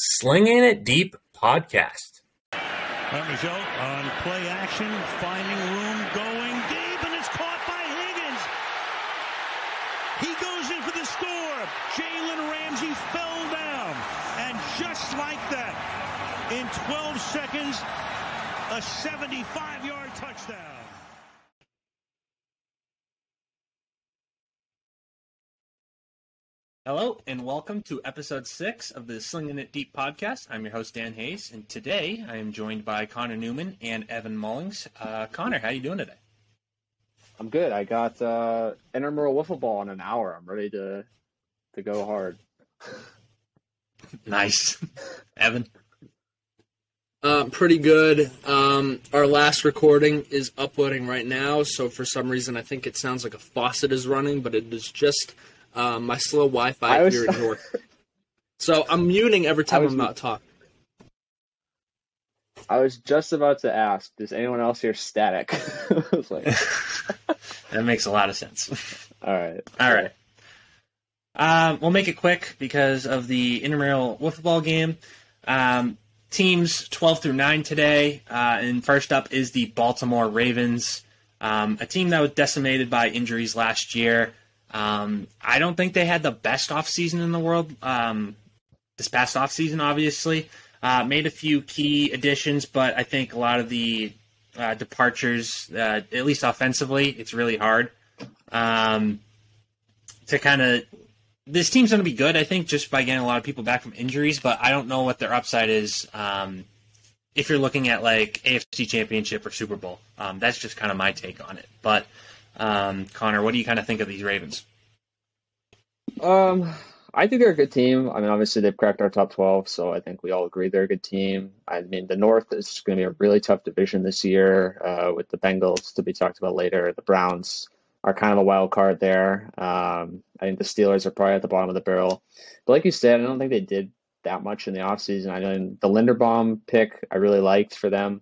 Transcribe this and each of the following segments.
Slinging It Deep podcast. Result on play action, finding room, going deep, and it's caught by Higgins. He goes in for the score. Jalen Ramsey fell down. And just like that, in 12 seconds, a 75 yard touchdown. Hello, and welcome to episode six of the Slinging It Deep podcast. I'm your host, Dan Hayes, and today I am joined by Connor Newman and Evan Mullings. Uh, Connor, how are you doing today? I'm good. I got uh, intramural wiffle ball in an hour. I'm ready to to go hard. Nice. Evan? Um, pretty good. Um, our last recording is uploading right now, so for some reason I think it sounds like a faucet is running, but it is just um, my slow Wi-Fi I was- here in York. So I'm muting every time was- I'm not talking. I was just about to ask, does anyone else hear static? Like, That makes a lot of sense. all right. All right. Um, we'll make it quick because of the intramural wiffle ball game. Um, teams 12 through 9 today. Uh, and first up is the Baltimore Ravens, um, a team that was decimated by injuries last year. Um, I don't think they had the best offseason in the world um, this past offseason, obviously. Uh, made a few key additions, but I think a lot of the uh, departures, uh, at least offensively, it's really hard um, to kind of. This team's going to be good, I think, just by getting a lot of people back from injuries, but I don't know what their upside is um, if you're looking at like AFC Championship or Super Bowl. Um, that's just kind of my take on it. But um, Connor, what do you kind of think of these Ravens? Um, I think they're a good team. I mean, obviously they've cracked our top 12, so I think we all agree they're a good team. I mean, the North is going to be a really tough division this year uh, with the Bengals to be talked about later. The Browns are kind of a wild card there. Um, I think the Steelers are probably at the bottom of the barrel. But like you said, I don't think they did that much in the offseason. I know the Linderbaum pick I really liked for them.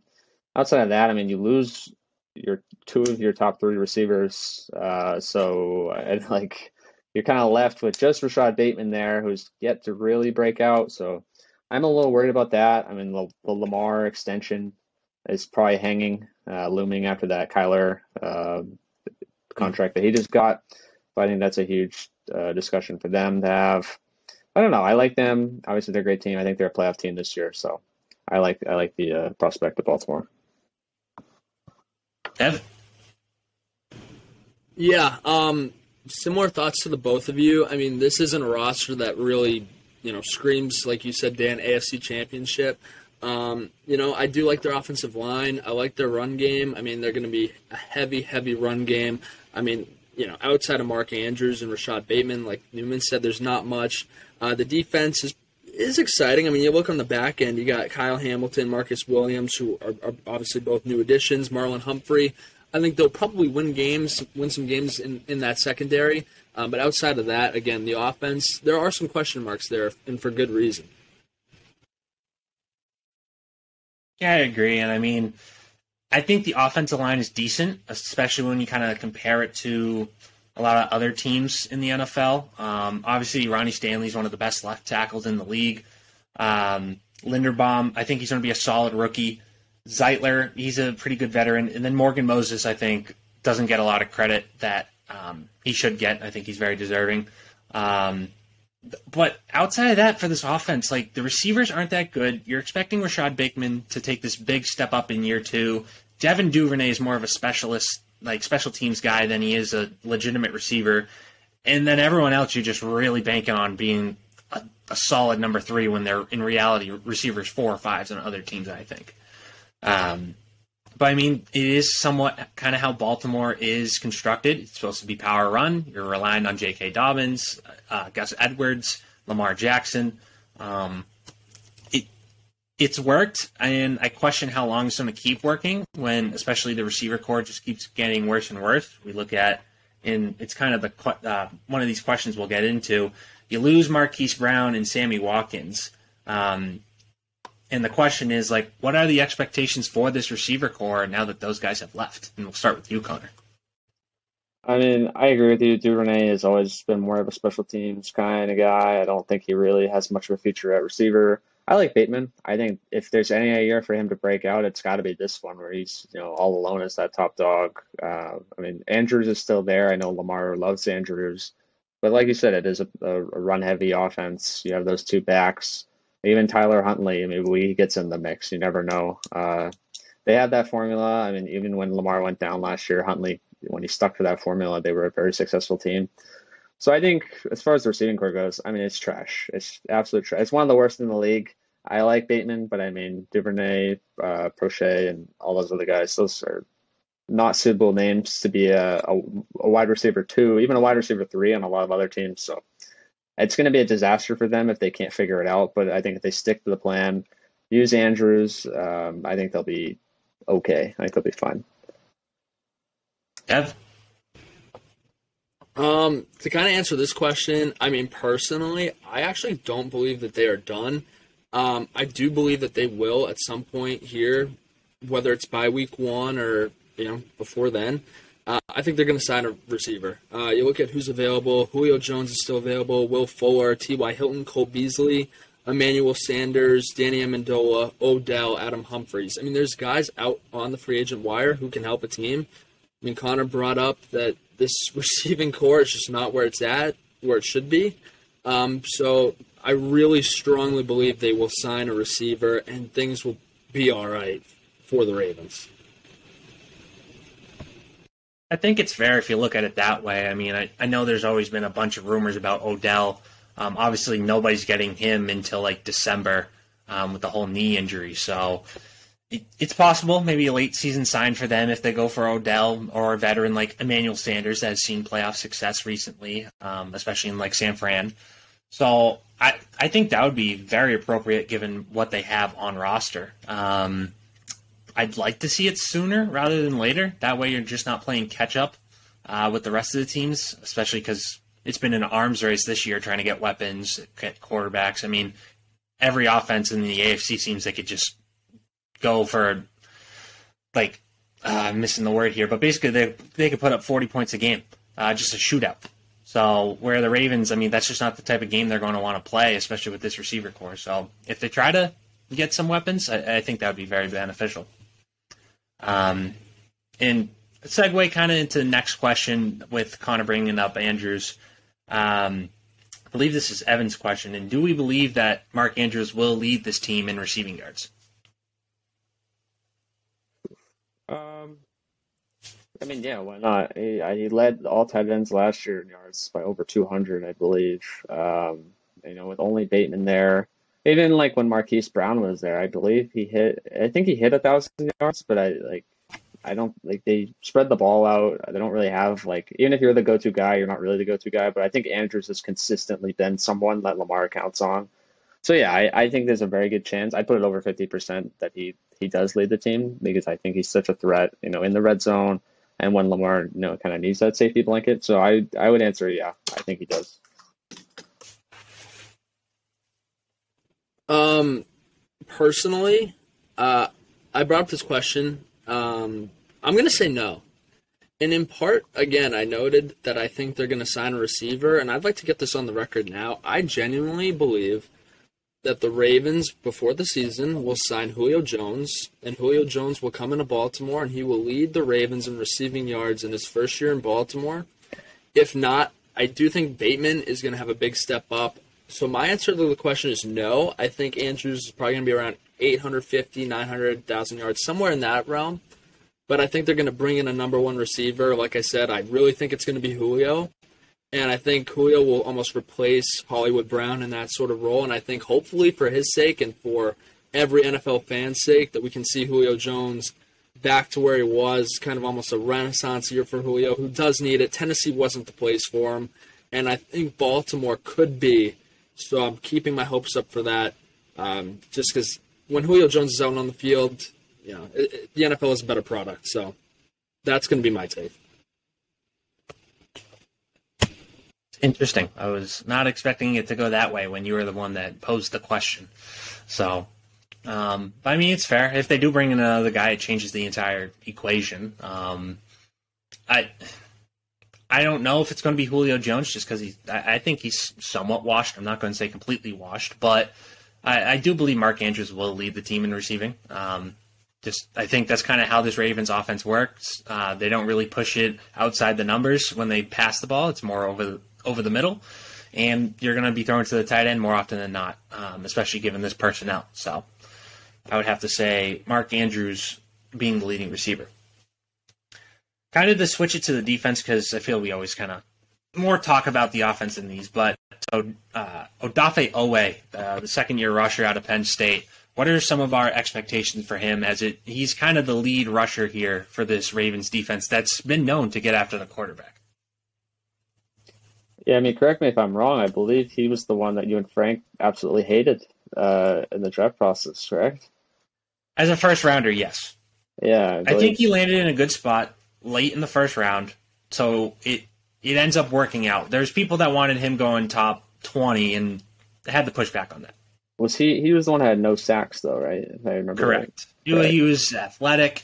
Outside of that, I mean, you lose your two of your top three receivers. Uh, so and like you're kind of left with just Rashod Bateman there, who's yet to really break out. So I'm a little worried about that. I mean, the, the Lamar extension is probably hanging, uh, looming after that Kyler um contract that he just got. But I think that's a huge uh, discussion for them to have. I don't know. I like them. Obviously, they're a great team. I think they're a playoff team this year. So I like I like the uh, prospect of Baltimore. Yeah, um, similar thoughts to the both of you. I mean, this isn't a roster that really, you know, screams like you said, Dan, AFC Championship. Um, you know, I do like their offensive line. I like their run game. I mean, they're going to be a heavy, heavy run game. I mean, you know, outside of Mark Andrews and Rashod Bateman, like Newman said, there's not much. Uh, the defense is is exciting. I mean, you look on the back end, you got Kyle Hamilton, Marcus Williams, who are, are obviously both new additions, Marlon Humphrey. I think they'll probably win games, win some games in, in that secondary. Um, but outside of that, again, the offense, there are some question marks there, and for good reason. Yeah, I agree. And I mean, I think the offensive line is decent, especially when you kind of compare it to a lot of other teams in the NFL. Um, obviously, Ronnie Stanley is one of the best left tackles in the league. Um, Linderbaum, I think he's going to be a solid rookie. Zeitler, he's a pretty good veteran. And then Morgan Moses, I think, doesn't get a lot of credit that um, he should get. I think he's very deserving. Um, but outside of that, for this offense, like the receivers aren't that good. You're expecting Rashod Bateman to take this big step up in year two. Devin Duvernay is more of a specialist, like special teams guy than he is a legitimate receiver. And then everyone else, you're just really banking on being a, a solid number three when they're in reality receivers four or fives on other teams. I think. Um, but I mean, it is somewhat kind of how Baltimore is constructed. It's supposed to be power run. You're relying on J.K. Dobbins, uh, Gus Edwards, Lamar Jackson. Um, it's worked, and I question how long it's going to keep working. When especially the receiver core just keeps getting worse and worse. We look at, and it's kind of the uh, one of these questions we'll get into. You lose Marquise Brown and Sammy Watkins. Um, and the question is like, what are the expectations for this receiver core now that those guys have left? And we'll start with you, Connor. I mean, I agree with you. Duvernay has always been more of a special teams kind of guy. I don't think he really has much of a future at receiver. I like Bateman. I think if there's any year for him to break out, it's got to be this one where he's you know all alone as that top dog. Uh, I mean, Andrews is still there. I know Lamar loves Andrews, but like you said, it is a, a run heavy offense. You have those two backs. Even Tyler Huntley, maybe he gets in the mix. You never know. Uh, they had that formula. I mean, even when Lamar went down last year, Huntley, when he stuck to that formula, they were a very successful team. So I think as far as the receiving core goes, I mean it's trash. It's absolute trash. It's one of the worst in the league. I like Bateman, but I mean Duvernay, uh, Proche, and all those other guys. Those are not suitable names to be a, a, a, wide receiver two, even a wide receiver three on a lot of other teams. So it's going to be a disaster for them if they can't figure it out. But I think if they stick to the plan, use Andrews, um, I think they'll be okay. I think they'll be fine. Ev? Um, to kind of answer this question, I mean, personally, I actually don't believe that they are done. Um, I do believe that they will at some point here, whether it's by week one or you know before then. Uh, I think they're going to sign a receiver. Uh, you look at who's available. Julio Jones is still available. Will Fuller, T.Y. Hilton, Cole Beasley, Emmanuel Sanders, Danny Amendola, Odell, Adam Humphries. I mean, there's guys out on the free agent wire who can help a team. I mean, Connor brought up that this receiving core is just not where it's at, where it should be. Um, so I really strongly believe they will sign a receiver and things will be all right for the Ravens. I think it's fair if you look at it that way. I mean, I, I know there's always been a bunch of rumors about Odell. Um, obviously, nobody's getting him until like December um, with the whole knee injury. So it's possible maybe a late season sign for them if they go for Odell or a veteran like Emmanuel Sanders that has seen playoff success recently, um, especially in like San Fran. So I I think that would be very appropriate given what they have on roster. Um, I'd like to see it sooner rather than later. That way you're just not playing catch up uh, with the rest of the teams, especially because it's been an arms race this year trying to get weapons, get quarterbacks. I mean, every offense in the AFC seems they could just go for like uh, I'm missing the word here, but basically they they could put up 40 points a game, uh, just a shootout. So where the Ravens, I mean, that's just not the type of game they're going to want to play, especially with this receiver core. So if they try to get some weapons, I, I think that would be very beneficial. Um, and segue kind of into the next question with Connor bringing up Andrews. Um, I believe this is Evan's question. And do we believe that Mark Andrews will lead this team in receiving yards? Um, I mean, yeah, why not? He, he led all tight ends last year in yards by over 200, I believe. Um, you know, with only Bateman there. Even like when Marquise Brown was there, I believe he hit. I think he hit a thousand yards, but I like. I don't like they spread the ball out. They don't really have like even if you're the go-to guy, you're not really the go-to guy. But I think Andrews has consistently been someone that Lamar counts on. So yeah, I, I think there's a very good chance. I put it over fifty percent that he he does lead the team because I think he's such a threat, you know, in the red zone and when Lamar, you know, kind of needs that safety blanket. So I I would answer yeah, I think he does. Um, personally, uh, I brought up this question. Um, I'm gonna say no. And in part, again, I noted that I think they're to sign a receiver, and I'd like to get this on the record now. I genuinely believe that the Ravens before the season will sign Julio Jones, and Julio Jones will come into Baltimore and he will lead the Ravens in receiving yards in his first year in Baltimore. If not, I do think Bateman is going to have a big step up. So my answer to the question is no. I think Andrews is probably going to be around 850, 900,000 yards, somewhere in that realm. But I think they're going to bring in a number one receiver. Like I said, I really think it's going to be Julio. And I think Julio will almost replace Hollywood Brown in that sort of role. And I think hopefully for his sake and for every NFL fan's sake that we can see Julio Jones back to where he was, kind of almost a renaissance year for Julio, who does need it. Tennessee wasn't the place for him. And I think Baltimore could be. So I'm keeping my hopes up for that. Um, just because when Julio Jones is out on the field, you know, it, it, the NFL is a better product. So that's going to be my take. Interesting. I was not expecting it to go that way when you were the one that posed the question. So, um, I mean, it's fair. If they do bring in another guy, it changes the entire equation. Um, I, I don't know if it's going to be Julio Jones just because he's. I, I, think he's somewhat washed. I'm not going to say completely washed, but I, I do believe Mark Andrews will lead the team in receiving. Um, just I think that's kind of how this Ravens offense works. Uh, they don't really push it outside the numbers when they pass the ball. It's more over over the middle, and you're going to be thrown to the tight end more often than not, um, especially given this personnel. So I would have to say Mark Andrews being the leading receiver. Kind of to switch it to the defense because I feel we always kind of more talk about the offense in these, but so, uh, Odafe Oweh, uh, the second year rusher out of Penn State, what are some of our expectations for him as it he's kind of the lead rusher here for this Ravens defense that's been known to get after the quarterback? Yeah, I mean, correct me if I'm wrong. I believe he was the one that you and Frank absolutely hated uh, in the draft process, correct? As a first rounder, yes. Yeah, I, I think he landed in a good spot late in the first round, so it it ends up working out. There's people that wanted him going top twenty, and had to push back on that. Was he? He was the one that had no sacks, though, right? If I remember. Correct. Right. He was athletic.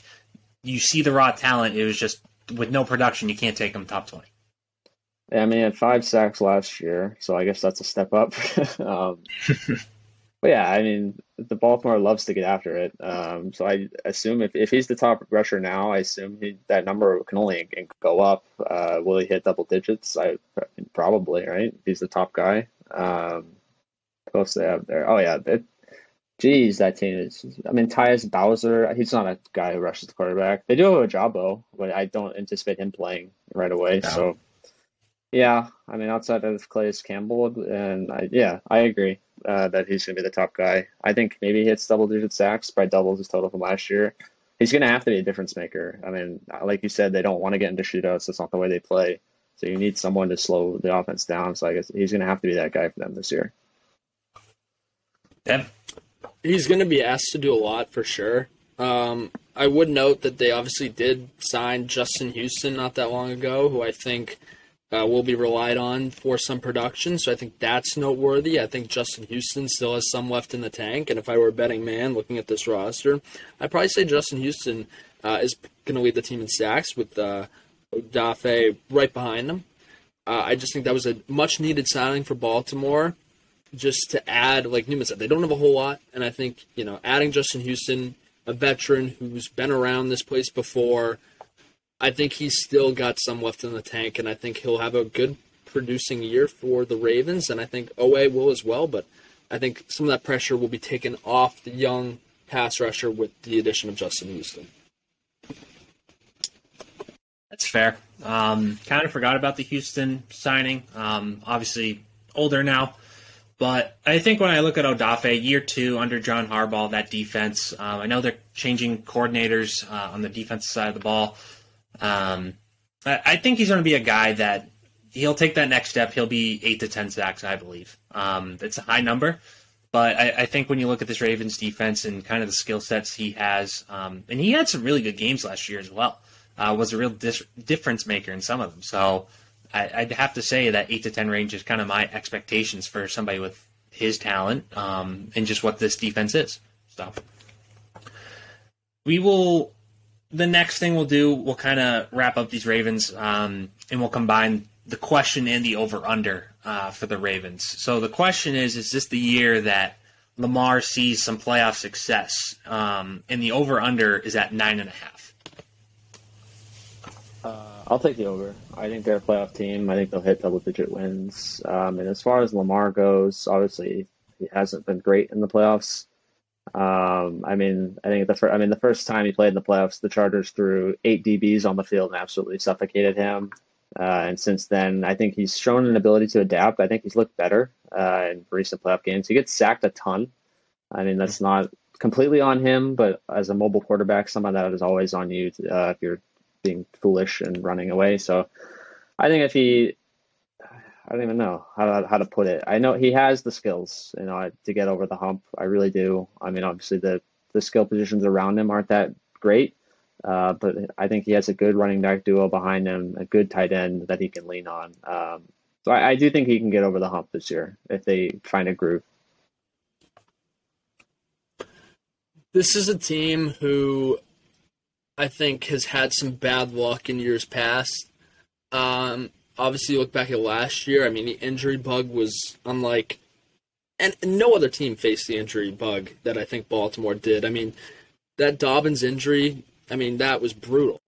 You see the raw talent. It was just with no production, you can't take him top twenty. I mean, he had five sacks last year, so I guess that's a step up. um, but yeah, I mean, the Baltimore loves to get after it. Um, so I assume if, if he's the top rusher now, I assume he, that number can only go up. Uh, will he hit double digits? I probably right. He's the top guy. Um, who else they have there? Oh yeah, it, geez, that team is. I mean, Tyus Bowser. He's not a guy who rushes the quarterback. They do have Ojabo though, but I don't anticipate him playing right away. No. So yeah, I mean, outside of Calais Campbell, and I, yeah, I agree uh, that he's going to be the top guy. I think maybe he hits double digit sacks, by doubles his total from last year. He's going to have to be a difference maker. I mean, like you said, they don't want to get into shootouts. That's not the way they play. So you need someone to slow the offense down. So I guess he's going to have to be that guy for them this year. Yeah. He's going to be asked to do a lot for sure. Um, I would note that they obviously did sign Justin Houston not that long ago, who I think – uh, will be relied on for some production. So I think that's noteworthy. I think Justin Houston still has some left in the tank. And if I were a betting man looking at this roster, I'd probably say Justin Houston uh, is going to lead the team in sacks with uh, right behind them. Uh, I just think that was a much needed signing for Baltimore just to add, like Newman said, they don't have a whole lot. And I think, you know, adding Justin Houston, a veteran who's been around this place before, I think he's still got some left in the tank, and I think he'll have a good producing year for the Ravens, and I think Oweh will as well. But I think some of that pressure will be taken off the young pass rusher with the addition of Justin Houston. That's fair. Um, kind of forgot about the Houston signing. Um, obviously, older now. But I think when I look at Odafe, year two under John Harbaugh, that defense, um, I know they're changing coordinators uh, on the defensive side of the ball. Um, I, I think he's going to be a guy that he'll take that next step. He'll be eight to ten sacks, I believe. Um, it's a high number, but I, I, think when you look at this Ravens defense and kind of the skill sets he has, um, and he had some really good games last year as well. Uh, was a real dis- difference maker in some of them. So I, would have to say that eight to ten range is kind of my expectations for somebody with his talent um, and just what this defense is. So we will the next thing we'll do, we'll kind of wrap up these Ravens, um, and we'll combine the question and the over under uh, for the Ravens. So the question is: Is this the year that Lamar sees some playoff success? Um, and the over under is at nine and a half. Uh, I'll take the over. I think they're a playoff team. I think they'll hit double digit wins. Um, and as far as Lamar goes, obviously he hasn't been great in the playoffs. Um, I mean, I think the first, I mean the first time he played in the playoffs, the Chargers threw eight DBs on the field and absolutely suffocated him. Uh, and since then, I think he's shown an ability to adapt. I think he's looked better uh, in recent playoff games. He gets sacked a ton. I mean, that's not completely on him, but as a mobile quarterback, some of that is always on you to, uh, if you're being foolish and running away. So I think if he I don't even know how to, how to put it. I know he has the skills, you know, to get over the hump. I really do. I mean, obviously the the skill positions around him aren't that great, uh, but I think he has a good running back duo behind him, a good tight end that he can lean on. Um, so I, I do think he can get over the hump this year if they find a groove. This is a team who I think has had some bad luck in years past. Um, obviously, look back at last year. I mean, the injury bug was unlike and no other team faced the injury bug that I think Baltimore did. I mean, that Dobbins injury, I mean, that was brutal.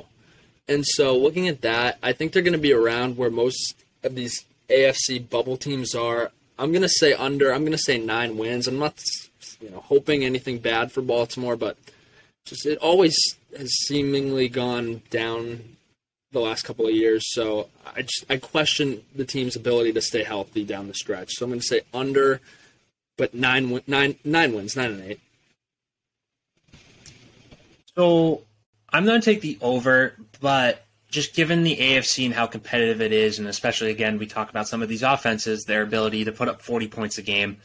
And so looking at that, I think they're going to be around where most of these AFC bubble teams are. I'm going to say under. I'm going to say nine wins. I'm not, you know, hoping anything bad for Baltimore, but just it always has seemingly gone down the last couple of years. So I just I question the team's ability to stay healthy down the stretch. So I'm going to say under, but nine nine nine wins, nine and eight. So I'm going to take the over, but just given the AFC and how competitive it is, and especially again, we talk about some of these offenses, their ability to put up 40 points a game.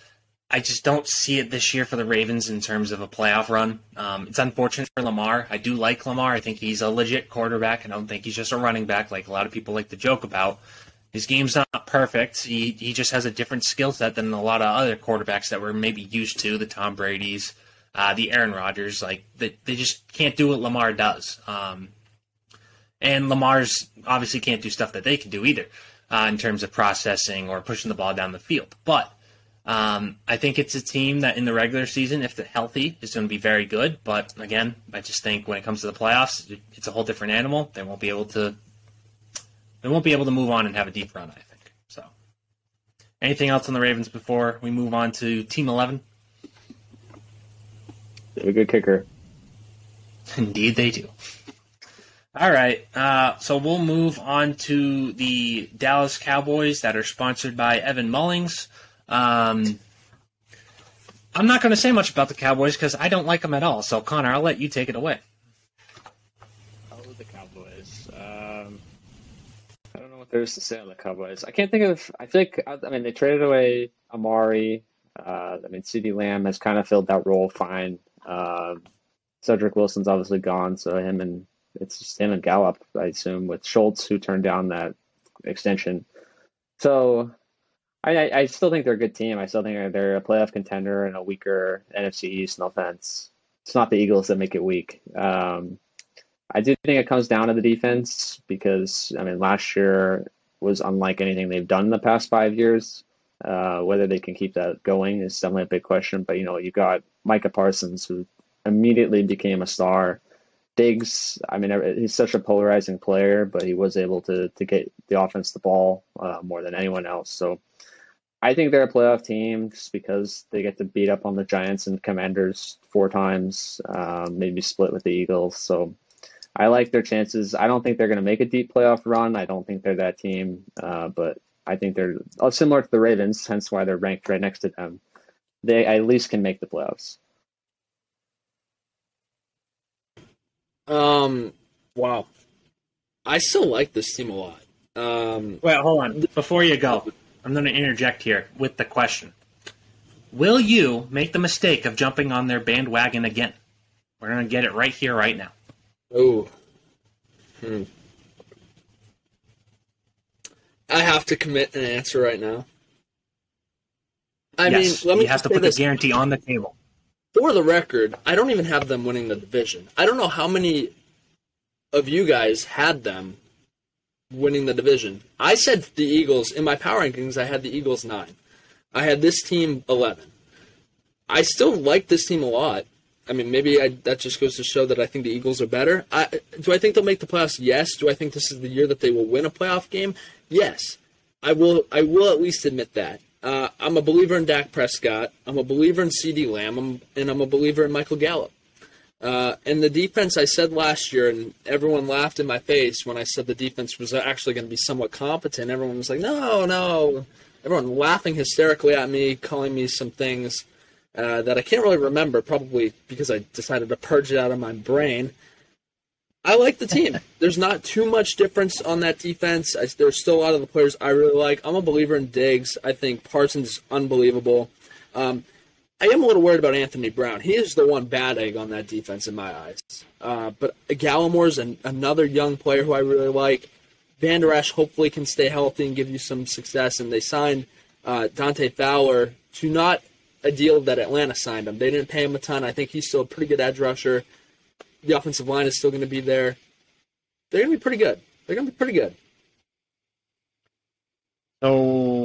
I just don't see it this year for the Ravens in terms of a playoff run. Um, it's unfortunate for Lamar. I do like Lamar. I think he's a legit quarterback. I don't think he's just a running back like a lot of people like to joke about. His game's not perfect. He he just has a different skill set than a lot of other quarterbacks that we're maybe used to, the Tom Brady's, uh, the Aaron Rodgers. Like they, they just can't do what Lamar does. Um, and Lamar's obviously can't do stuff that they can do either uh, in terms of processing or pushing the ball down the field. But um, I think it's a team that in the regular season, if they're healthy, is going to be very good. But again, I just think when it comes to the playoffs, it's a whole different animal. They won't be able to. They won't be able to move on and have a deep run. I think so. Anything else on the Ravens before we move on to Team Eleven? They have a good kicker. Indeed, they do. All right, uh, so we'll move on to the Dallas Cowboys that are sponsored by Evan Mullings. Um, I'm not going to say much about the Cowboys because I don't like them at all. So, Connor, I'll let you take it away. Oh, the Cowboys. Um, I don't know what there is to say on the Cowboys. I can't think of. I think. I mean, they traded away Amari. Uh, I mean, CeeDee Lamb has kind of filled that role fine. Uh, Cedric Wilson's obviously gone, so him and it's just him and Gallup, I assume, with Schultz who turned down that extension. So I, I still think they're a good team. I still think they're a playoff contender and a weaker NFC East. No offense. It's not the Eagles that make it weak. Um, I do think it comes down to the defense because I mean last year was unlike anything they've done in the past five years. Uh, whether they can keep that going is definitely a big question. But you know, you got Micah Parsons who immediately became a star. Diggs, I mean, he's such a polarizing player, but he was able to to get the offense the ball uh, more than anyone else. So I think they're a playoff team just because they get to beat up on the Giants and Commanders four times, um, maybe split with the Eagles. So I like their chances. I don't think they're going to make a deep playoff run. I don't think they're that team, uh, but I think they're uh, similar to the Ravens, hence why they're ranked right next to them. They at least can make the playoffs. Um, wow. I still like this team a lot. Um, Wait, hold on. Before you go, I'm going to interject here with the question. Will you make the mistake of jumping on their bandwagon again? We're going to get it right here, right now. Oh. Hmm. I have to commit an answer right now. I yes, mean, let me you have to put this. the guarantee on the table. For the record, I don't even have them winning the division. I don't know how many of you guys had them winning the division. I said the Eagles in my power rankings. I had the Eagles nine. I had this team eleven. I still like this team a lot. I mean, maybe I, that just goes to show that I think the Eagles are better. I, do I think they'll make the playoffs? Yes. Do I think this is the year that they will win a playoff game? Yes. I will. I will at least admit that. Uh, I'm a believer in Dak Prescott. I'm a believer in CeeDee Lamb, I'm, and I'm a believer in Michael Gallup. Uh, and the defense, I said last year, and everyone laughed in my face when I said the defense was actually going to be somewhat competent. Everyone was like, no, no. Everyone laughing hysterically at me, calling me some things uh, that I can't really remember, probably because I decided to purge it out of my brain. I like the team. There's not too much difference on that defense. I, there's still a lot of the players I really like. I'm a believer in Diggs. I think Parsons is unbelievable. Um, I am a little worried about Anthony Brown. He is the one bad egg on that defense in my eyes. Uh, but Gallimore's an, another young player who I really like. Vander Esch hopefully can stay healthy and give you some success. And they signed uh, Dante Fowler to not a deal that Atlanta signed him. They didn't pay him a ton. I think he's still a pretty good edge rusher. The offensive line is still going to be there. They're going to be pretty good. They're going to be pretty good. So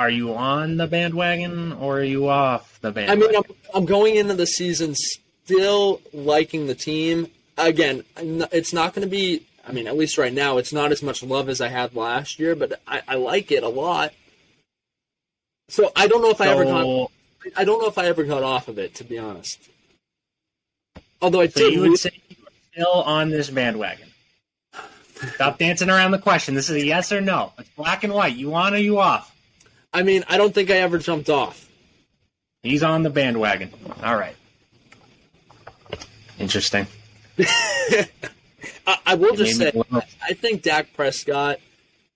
are you on the bandwagon or are you off the bandwagon? I mean, I'm, I'm going into the season still liking the team. Again, it's not going to be. I mean, at least right now, it's not as much love as I had last year, but I, I like it a lot. So I don't know if I ever got. I don't know if I ever got off of it, to be honest. Although I so did. you would say you are still on this bandwagon. Stop dancing around the question. This is a yes or no. It's black and white. You on or you off? I mean, I don't think I ever jumped off. He's on the bandwagon. All right. Interesting. I, I will It just say. I think Dak Prescott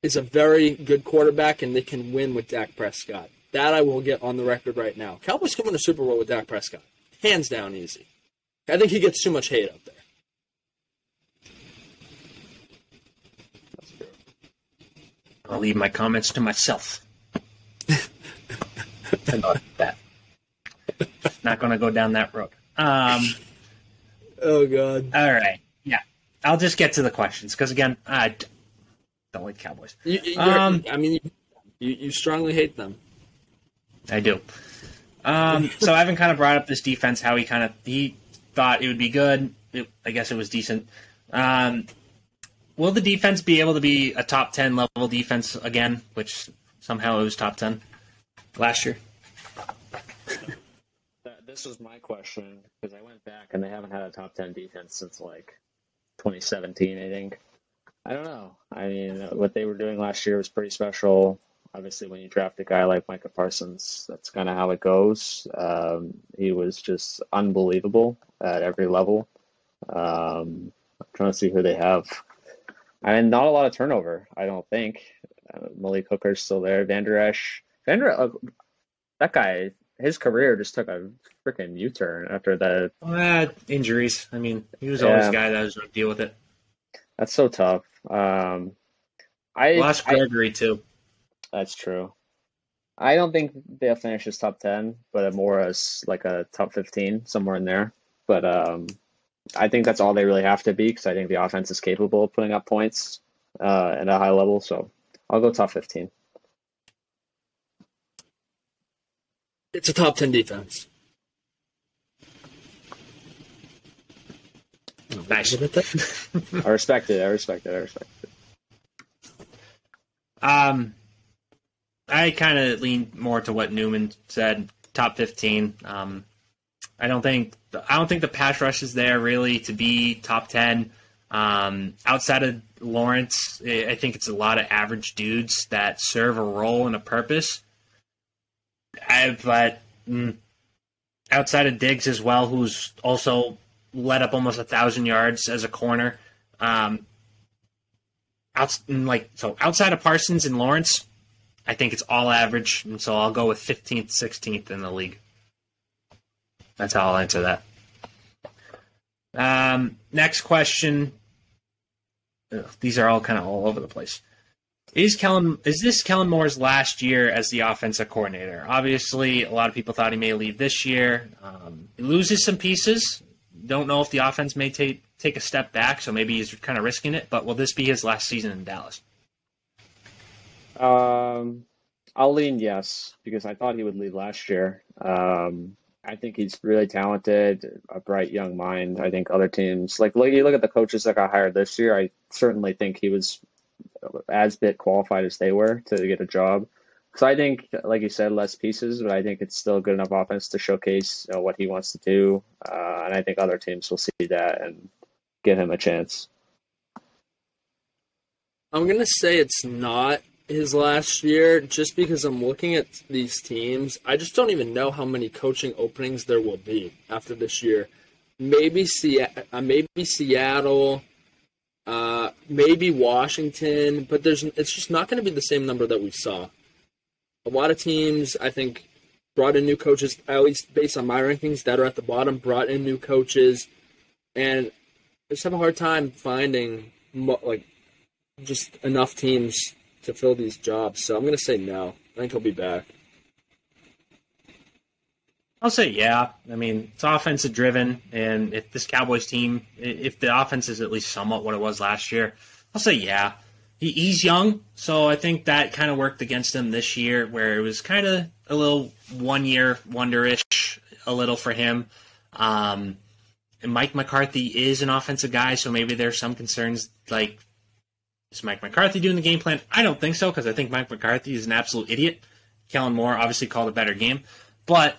is a very good quarterback, and they can win with Dak Prescott. That I will get on the record right now. Cowboys can win a Super Bowl with Dak Prescott, hands down, easy. I think he gets too much hate out there. I'll leave my comments to myself. about that. Not going to go down that road. Um, Oh God, all right. Yeah. I'll just get to the questions because, again, I don't like Cowboys. you, Um, I mean, you, you strongly hate them. I do. Um, so Evan kind of brought up this defense, how he kind of he thought it would be good. It, I guess it was decent. Um, will the defense be able to be a top ten level defense again? Which somehow it was top ten last year. This was my question because I went back and they haven't had a top 10 defense since like 2017, I think. I don't know. I mean, what they were doing last year was pretty special. Obviously, when you draft a guy like Micah Parsons, that's kind of how it goes. Um, he was just unbelievable at every level. Um, I'm trying to see who they have. I mean, not a lot of turnover, I don't think. Uh, Malik Hooker's still there. Vander Esch. Van Der, uh, that guy, his career just took a freaking U-turn after the. Uh, injuries. I mean, he was always Yeah. a guy that was going to deal with it. That's so tough. Um, I, Lost I Gregory too. that's true. I don't think they'll finish as top ten, but more as like a top fifteen, somewhere in there. But um, I think that's all they really have to be because I think the offense is capable of putting up points uh, at a high level. So I'll go top fifteen. It's a top ten defense. Nice. I respect it. I respect it. I respect it. Um, I kind of lean more to what Newman said, top fifteen. Um, I don't think I don't think the pass rush is there really to be top ten. Um, outside of Lawrence, I I think it's a lot of average dudes that serve a role and a purpose. I, but mm, outside of Diggs as well, who's also led up almost a thousand yards as a corner. Um, outs- like so outside of Parsons and Lawrence, I think it's all average, and so I'll go with 15th, 16th in the league. That's how I'll answer that. Um, next question. Ugh, these are all kind of all over the place. Is Kellen is this Kellen Moore's last year as the offensive coordinator? Obviously, a lot of people thought he may leave this year. Um, he loses some pieces. Don't know if the offense may take take a step back, so maybe he's kind of risking it. But will this be his last season in Dallas? Um, I'll lean yes because I thought he would leave last year. Um, I think he's really talented, a bright young mind. I think other teams, like look, you look at the coaches that got hired this year. I certainly think he was as bit qualified as they were to get a job. So I think, like you said, less pieces, but I think it's still good enough offense to showcase you know, what he wants to do, uh, and I think other teams will see that and give him a chance. I'm gonna say it's not his last year, just because I'm looking at these teams. I just don't even know how many coaching openings there will be after this year. Maybe Se- uh, maybe Seattle, uh, maybe Washington, but there's it's just not going to be the same number that we saw. A lot of teams, I think, brought in new coaches. At least based on my rankings, that are at the bottom, brought in new coaches, and I just have a hard time finding like just enough teams to fill these jobs. So I'm going to say no. I think he'll be back. I'll say yeah. I mean, it's offensive driven, and if this Cowboys team, if the offense is at least somewhat what it was last year, I'll say yeah. He he, he's young, so I think that kind of worked against him this year, where it was kind of a little one year wonderish, a little for him. Um, and Mike McCarthy is an offensive guy, so maybe there's some concerns like is Mike McCarthy doing the game plan? I don't think so because I think Mike McCarthy is an absolute idiot. Kellen Moore obviously called a better game, but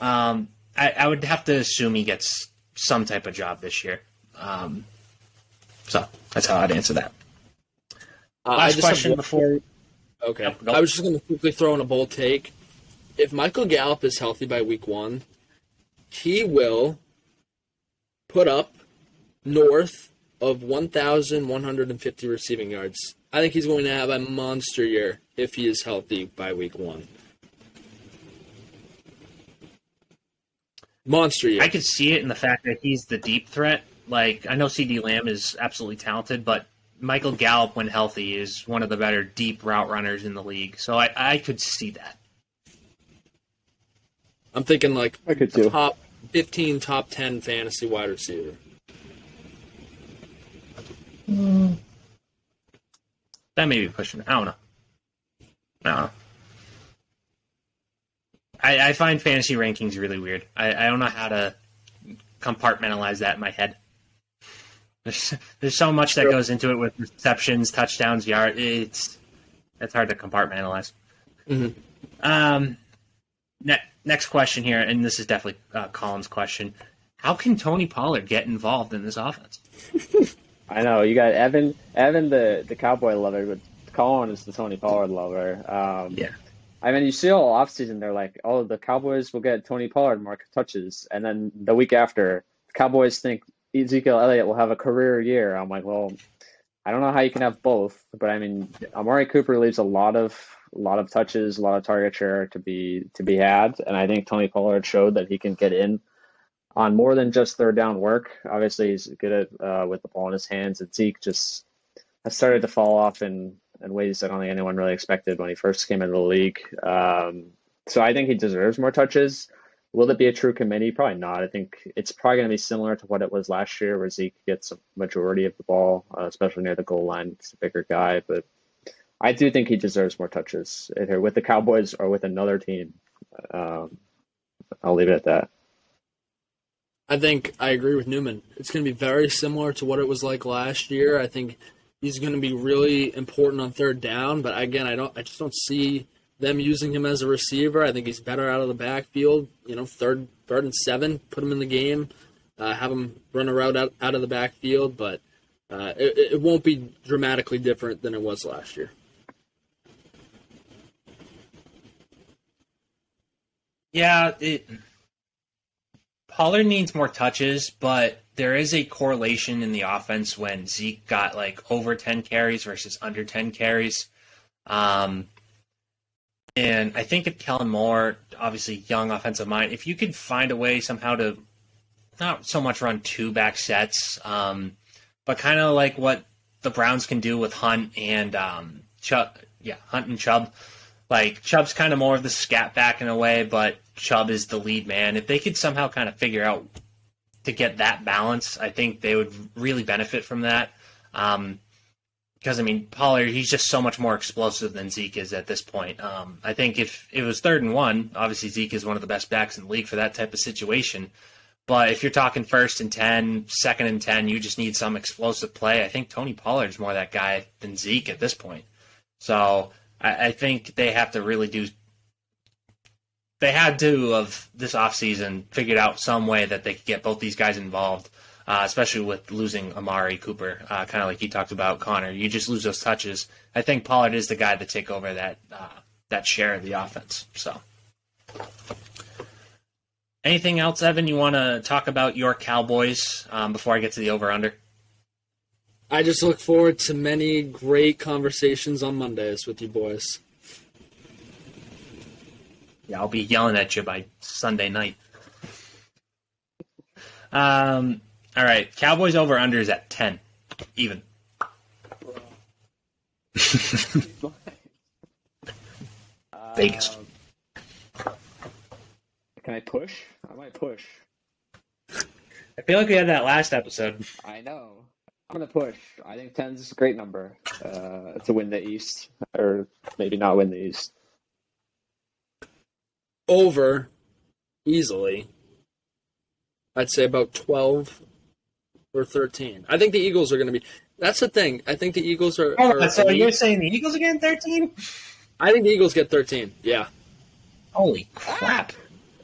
um, I, I, would have to assume he gets some type of job this year. Um, so that's how I'd answer that. Uh, Last question before. Okay, I was just going to quickly throw in a bold take. If Michael Gallup is healthy by week one, he will put up north of 1,150 receiving yards. I think he's going to have a monster year if he is healthy by week one. Monster year. I could see it in the fact that he's the deep threat. Like I know CeeDee Lamb is absolutely talented, but Michael Gallup, when healthy, is one of the better deep route runners in the league. So I, I could see that. I'm thinking like I could too. top 15, top 10 fantasy wide receiver. Mm. That may be pushing. I don't know. I don't know. I, I find fantasy rankings really weird. I, I don't know how to compartmentalize that in my head. There's there's so much that goes into it with receptions, touchdowns, yard. It's it's hard to compartmentalize. Mm-hmm. Um, ne- next question here, and this is definitely uh, Connor's question: How can Tony Pollard get involved in this offense? I know you got Evan, Evan the the Cowboy lover, but Colin is the Tony Pollard lover. Um, yeah. I mean, you see all offseason, they're like, oh, the Cowboys will get Tony Pollard more touches. And then the week after, the Cowboys think Ezekiel Elliott will have a career year. I'm like, well, I don't know how you can have both, but I mean, Amari Cooper leaves a lot of a lot of touches, a lot of target share to be to be had, and I think Tony Pollard showed that he can get in on more than just third down work. Obviously, he's good at uh, with the ball in his hands. And Zeke just has started to fall off in in ways I don't think anyone really expected when he first came into the league. Um, so I think he deserves more touches. Will it be a true committee? Probably not. I think it's probably going to be similar to what it was last year, where Zeke gets a majority of the ball, uh, especially near the goal line. He's a bigger guy, but I do think he deserves more touches either with the Cowboys or with another team. Um, I'll leave it at that. I think I agree with Newman. It's going to be very similar to what it was like last year. I think he's going to be really important on third down, but again, I don't. I just don't see them using him as a receiver. I think he's better out of the backfield. You know, third, third and seven, put him in the game, uh, have him run a route out, out of the backfield, but uh, it, it won't be dramatically different than it was last year. Yeah, it, Pollard needs more touches, but there is a correlation in the offense when Zeke got like over 10 carries versus under 10 carries. Um, and I think if Kellen Moore, obviously young offensive mind, if you could find a way somehow to not so much run two back sets, um, but kind of like what the Browns can do with Hunt and um, Chubb, yeah, Hunt and Chubb. Like Chubb's kind of more of the scat back in a way, but Chubb is the lead man. If they could somehow kind of figure out to get that balance, I think they would really benefit from that. Um, because I mean Pollard, he's just so much more explosive than Zeke is at this point. Um, I think if it was third and one, obviously Zeke is one of the best backs in the league for that type of situation. But if you're talking first and 10, second and 10, you just need some explosive play. I think Tony Pollard's more that guy than Zeke at this point. So I, I think they have to really do. They had to of this offseason figured out some way that they could get both these guys involved uh, especially with losing Amari Cooper, uh, kind of like he talked about Connor. You just lose those touches. I think Pollard is the guy to take over that uh, that share of the offense. So, anything else, Evan? You want to talk about your Cowboys um, before I get to the over under? I just look forward to many great conversations on Mondays with you boys. Yeah, I'll be yelling at you by Sunday night. Um, all right, Cowboys over unders at ten, even. Vegas. Um, can I push? I might push. I feel like we had that last episode. I know. I'm gonna push. I think 10 is a great number uh, to win the East, or maybe not win the East. Over easily. I'd say about 12 or 13. I think the Eagles are going to be. That's the thing. I think the Eagles are. Oh, are so elite. you're saying the Eagles again, 13? I think the Eagles get 13. Yeah. Holy crap.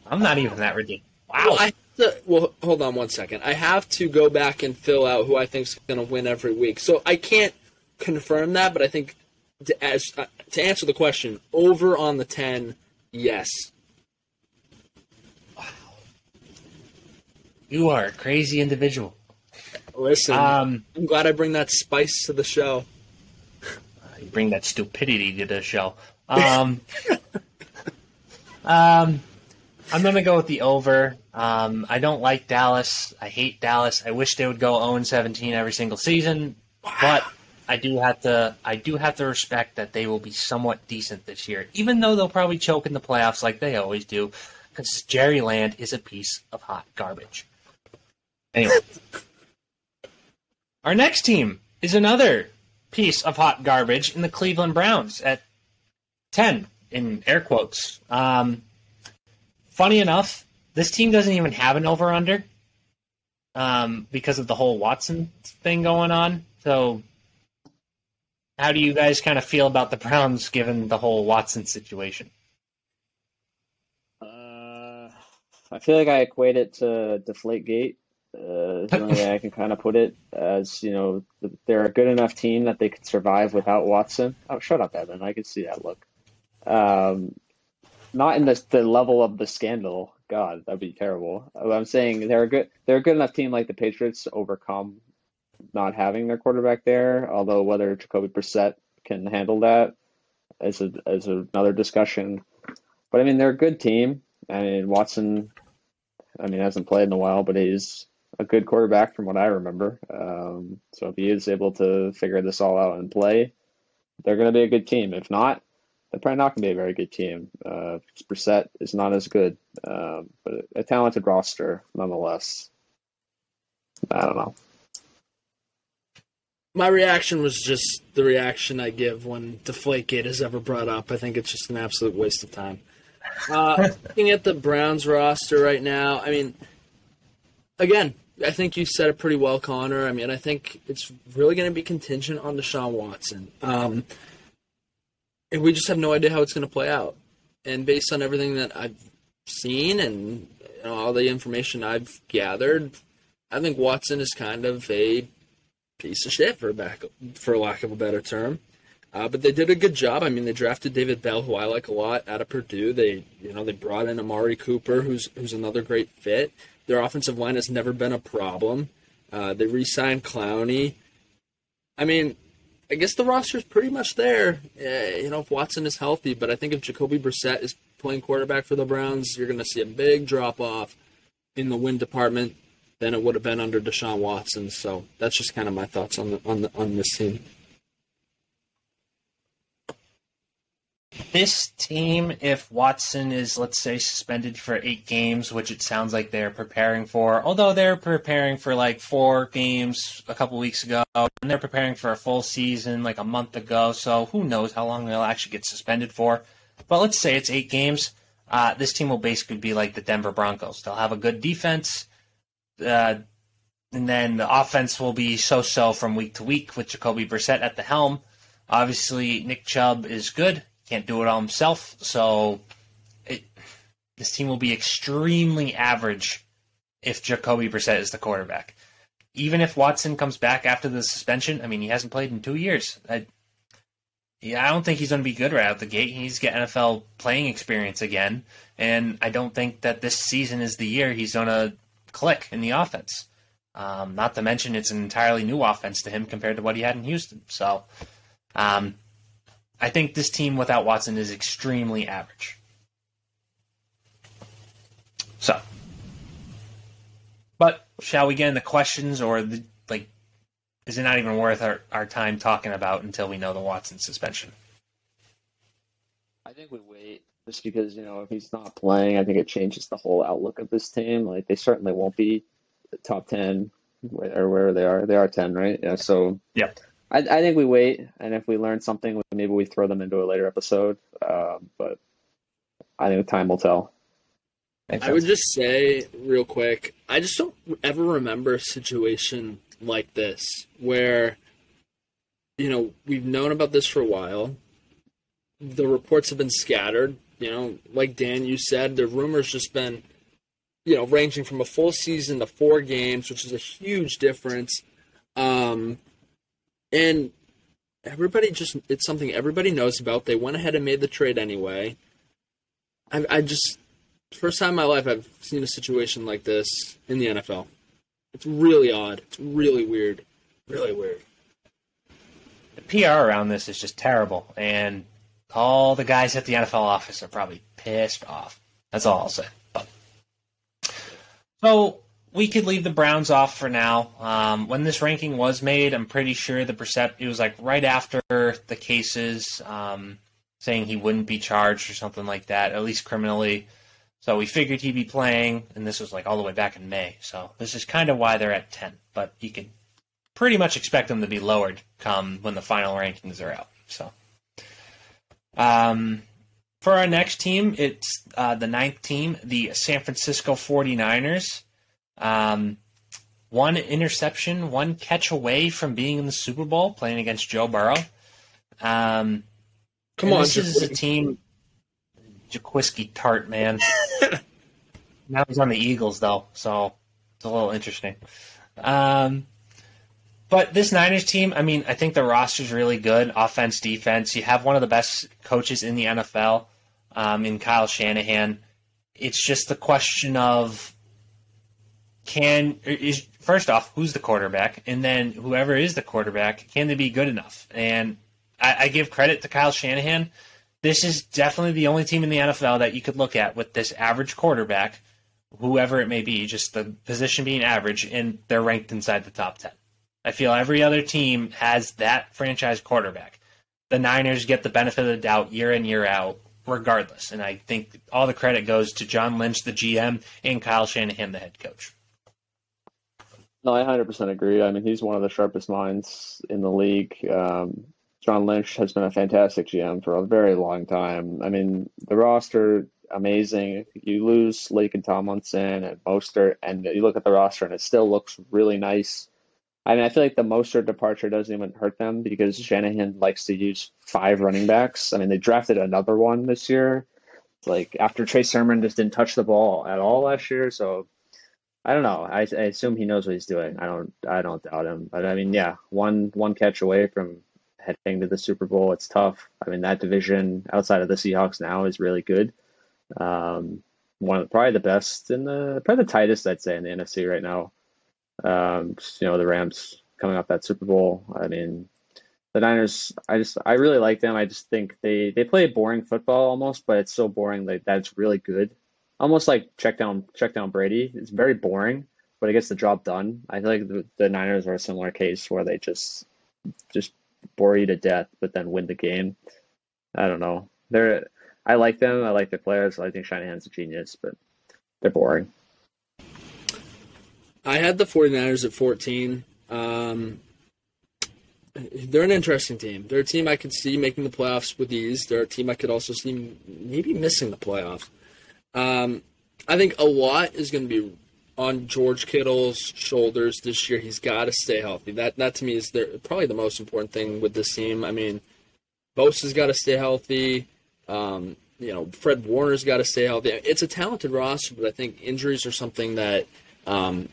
I'm not even that ridiculous. Wow. Well, I have to, well, hold on one second. I have to go back and fill out who I think is going to win every week. So I can't confirm that, but I think to, as, uh, to answer the question, over on the 10, yes. Wow. You are a crazy individual. Listen, Um, I'm glad I bring that spice to the show. you bring that stupidity to the show. Um, um, I'm gonna go with the over. Um, I don't like Dallas. I hate Dallas. I wish they would go 0 17 every single season, but I do have to. I do have to respect that they will be somewhat decent this year, even though they'll probably choke in the playoffs like they always do, because Jerry Land is a piece of hot garbage. Anyway, our next team is another piece of hot garbage in the Cleveland Browns at 10 in air quotes. Um, funny enough, this team doesn't even have an over under um, because of the whole Watson thing going on. So, how do you guys kind of feel about the Browns given the whole Watson situation? Uh, I feel like I equate it to Deflategate. Uh, is the only way I can kind of put it. As you know, they're a good enough team that they could survive without Watson. Oh, shut up, Evan. I can see that look. Um, not in the the level of the scandal. God, that'd be terrible. I'm saying they're a good they're a good enough team like the Patriots to overcome not having their quarterback there. Although whether Jacoby Brissett can handle that is a is another discussion. But I mean, they're a good team. I mean, Watson. I mean, hasn't played in a while, but he's a good quarterback from what I remember. Um, so if he is able to figure this all out and play, they're going to be a good team. If not, they're probably not going to be a very good team. Uh, Brissett is not as good, um, but a talented roster nonetheless. I don't know. My reaction was just the reaction I give when Deflategate is ever brought up. I think it's just an absolute waste of time. Uh, looking at the Browns roster right now, I mean, again, I think you said it pretty well, Connor. I mean, I think it's really going to be contingent on Deshaun Watson. Um, and we just have no idea how it's going to play out. And based on everything that I've seen and you know, all the information I've gathered, I think Watson is kind of a piece of shit for back for lack of a better term. Uh, but they did a good job. I mean, they drafted David Bell, who I like a lot, out of Purdue. They, you know, they brought in Amari Cooper, who's who's another great fit. Their offensive line has never been a problem. Uh, they re-signed Clowney. I mean, I guess the roster's pretty much there. Uh, you know, if Watson is healthy, but I think if Jacoby Brissett is playing quarterback for the Browns, you're going to see a big drop off in the win department than it would have been under Deshaun Watson. So that's just kind of my thoughts on the, on the, on this team. This team, if Watson is, let's say, suspended for eight games, which it sounds like they're preparing for, although they're preparing for like four games a couple weeks ago, and they're preparing for a full season like a month ago, so who knows how long they'll actually get suspended for. But let's say it's eight games. Uh, this team will basically be like the Denver Broncos. They'll have a good defense, uh, and then the offense will be so-so from week to week with Jacoby Brissett at the helm. Obviously, Nick Chubb is good can't do it all himself. So it, this team will be extremely average if Jacoby Brissett is the quarterback. Even if Watson comes back after the suspension, I mean, he hasn't played in two years. I, yeah, I don't think he's going to be good right out the gate. He needs to get NFL playing experience again, and I don't think that this season is the year he's going to click in the offense. Um, not to mention, it's an entirely new offense to him compared to what he had in Houston. So, um, I think this team without Watson is extremely average. So, but shall we get into questions or the like? Is it not even worth our, our time talking about until we know the Watson suspension? I think we wait just because you know if he's not playing, I think it changes the whole outlook of this team. Like they certainly won't be top ten or where they are. They are ten, right? Yeah. So yeah, I, I think we wait, and if we learn something, maybe we throw them into a later episode. Uh, but I think time will tell. I would just say real quick, I just don't ever remember a situation like this where you know, we've known about this for a while. The reports have been scattered. You know, like Dan, you said, the rumors just been, you know, ranging from a full season to four games, which is a huge difference. Um, and everybody just, it's something everybody knows about. They went ahead and made the trade anyway. I, I just, first time in my life I've seen a situation like this in the NFL. It's really odd. It's really weird. Really weird. The PR around this is just terrible, and all the guys at the NFL office are probably pissed off. That's all I'll say. So we could leave the Browns off for now. Um, when this ranking was made, I'm pretty sure the percept it was like right after the cases um, saying he wouldn't be charged or something like that, at least criminally. So we figured he'd be playing, and this was like all the way back in May. So this is kind of why they're at 10. But you can pretty much expect them to be lowered come when the final rankings are out. So, um, for our next team, it's uh, the ninth team, the San Francisco 49ers. Um, one interception, one catch away from being in the Super Bowl, playing against Joe Burrow. Um, Come on, this is a team. Jaquiski Tartt, man. now he's on the Eagles, though, so it's a little interesting. Um, but this Niners team, I mean, I think the roster's really good, offense, defense. You have one of the best coaches in the NFL, um, in Kyle Shanahan. It's just the question of can is first off who's the quarterback, and then whoever is the quarterback, can they be good enough? And I, I give credit to Kyle Shanahan. This is definitely the only team in the NFL that you could look at with this average quarterback, whoever it may be, just the position being average, and they're ranked inside the top ten. I feel every other team has that franchise quarterback. The Niners get the benefit of the doubt year in, year out, regardless. And I think all the credit goes to John Lynch, the GM, and Kyle Shanahan, the head coach. No, I 100% agree. I mean, he's one of the sharpest minds in the league. Um, John Lynch has been a fantastic GM for a very long time. I mean, the roster, amazing. You lose Laken Tomlinson and Mostert, and you look at the roster, and it still looks really nice. I mean, I feel like the Mostert departure doesn't even hurt them because Shanahan likes to use five running backs. I mean, they drafted another one this year. Like after Trey Sermon just didn't touch the ball at all last year, so I don't know. I, I assume he knows what he's doing. I don't. I don't doubt him. But I mean, yeah, one one catch away from heading to the Super Bowl. It's tough. I mean, that division outside of the Seahawks now is really good. Um, one of the, probably the best in the probably the tightest I'd say in the NFC right now. Um, you know, the Rams coming off that Super Bowl. I mean, the Niners. I just I really like them. I just think they they play boring football almost, but it's so boring that that's really good. Almost like check down check down Brady. It's very boring, but it gets the job done. I feel like the, the Niners are a similar case where they just just bore you to death, but then win the game. I don't know. They're I like them. I like their players. I think Shanahan's a genius, but they're boring. I had the 49ers at 14. Um, they're an interesting team. They're a team I could see making the playoffs with ease. They're a team I could also see maybe missing the playoffs. Um, I think a lot is going to be on George Kittle's shoulders this year. He's got to stay healthy. That that to me is probably the most important thing with this team. I mean, Bosa's got to stay healthy. Um, you know, Fred Warner's got to stay healthy. It's a talented roster, but I think injuries are something that um,